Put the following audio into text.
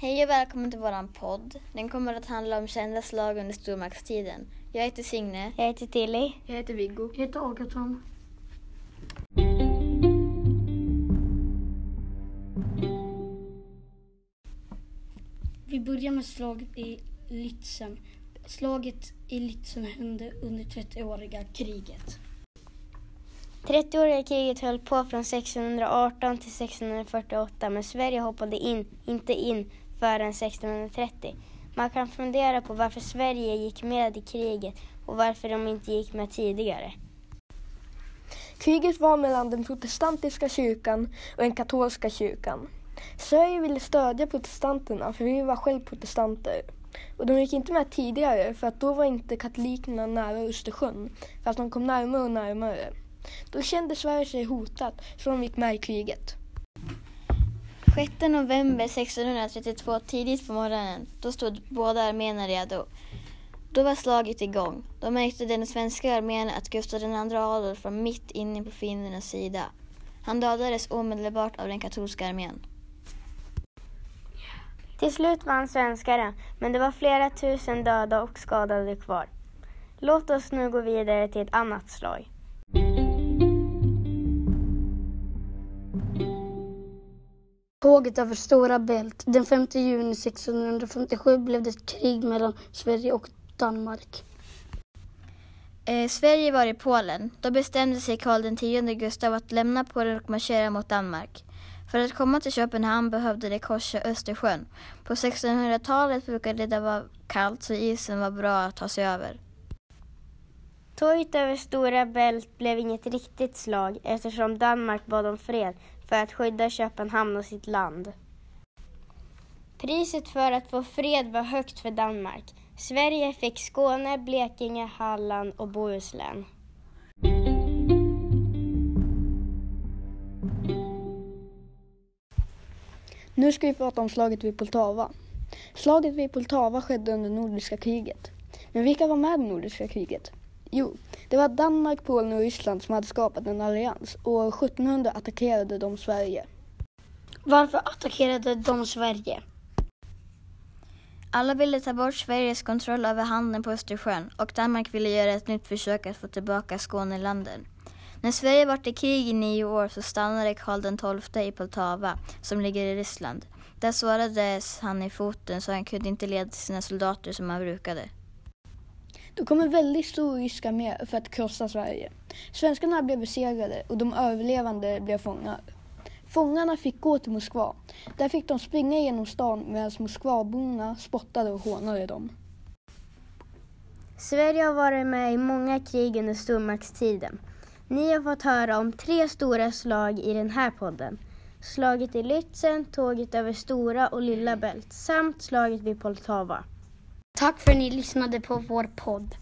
Hej och välkommen till våran podd. Den kommer att handla om kända slag under stormaktstiden. Jag heter Signe. Jag heter Tilly. Jag heter Viggo. Jag heter Agaton. Vi börjar med slaget i Lützen. Slaget i Lützen hände under 30-åriga kriget. 30-åriga kriget höll på från 1618 till 1648 men Sverige hoppade in, inte in förrän 1630. Man kan fundera på varför Sverige gick med i kriget och varför de inte gick med tidigare. Kriget var mellan den protestantiska kyrkan och den katolska kyrkan. Sverige ville stödja protestanterna för vi var själv protestanter. Och de gick inte med tidigare för att då var inte katolikerna nära Östersjön fast de kom närmare och närmare. Då kände Sverige sig hotat så de gick med i kriget. 6 november 1632 tidigt på morgonen, då stod båda arméerna redo. Då var slaget igång. Då märkte den svenska armén att Gustav II Adolf var mitt inne på fiendernas sida. Han dödades omedelbart av den katolska armén. Till slut vann svenskarna, men det var flera tusen döda och skadade kvar. Låt oss nu gå vidare till ett annat slag. Tåget över Stora Bält. Den 5 juni 1657 blev det ett krig mellan Sverige och Danmark. Eh, Sverige var i Polen. Då bestämde sig Karl X Gustav att lämna Polen och marschera mot Danmark. För att komma till Köpenhamn behövde de korsa Östersjön. På 1600-talet brukade det vara kallt så isen var bra att ta sig över. Tåget över Stora Bält blev inget riktigt slag eftersom Danmark bad om fred för att skydda Köpenhamn och sitt land. Priset för att få fred var högt för Danmark. Sverige fick Skåne, Blekinge, Halland och Bohuslän. Nu ska vi prata om slaget vid Poltava. Slaget vid Poltava skedde under Nordiska kriget. Men vilka var med i Nordiska kriget? Jo, det var Danmark, Polen och Ryssland som hade skapat en allians och år 1700 attackerade de Sverige. Varför attackerade de Sverige? Alla ville ta bort Sveriges kontroll över handeln på Östersjön och Danmark ville göra ett nytt försök att få tillbaka Skånelanden. När Sverige varit i krig i nio år så stannade Karl XII i Poltava, som ligger i Ryssland. Där sårades han i foten så han kunde inte leda sina soldater som han brukade. Då kom en väldigt stor rysk armé för att krossa Sverige. Svenskarna blev besegrade och de överlevande blev fångar. Fångarna fick gå till Moskva. Där fick de springa genom stan medan Moskvaborna spottade och hånade dem. Sverige har varit med i många krig under stormaktstiden. Ni har fått höra om tre stora slag i den här podden. Slaget i Lützen, tåget över Stora och Lilla Bält samt slaget vid Poltava. Tack för att ni lyssnade på vår podd.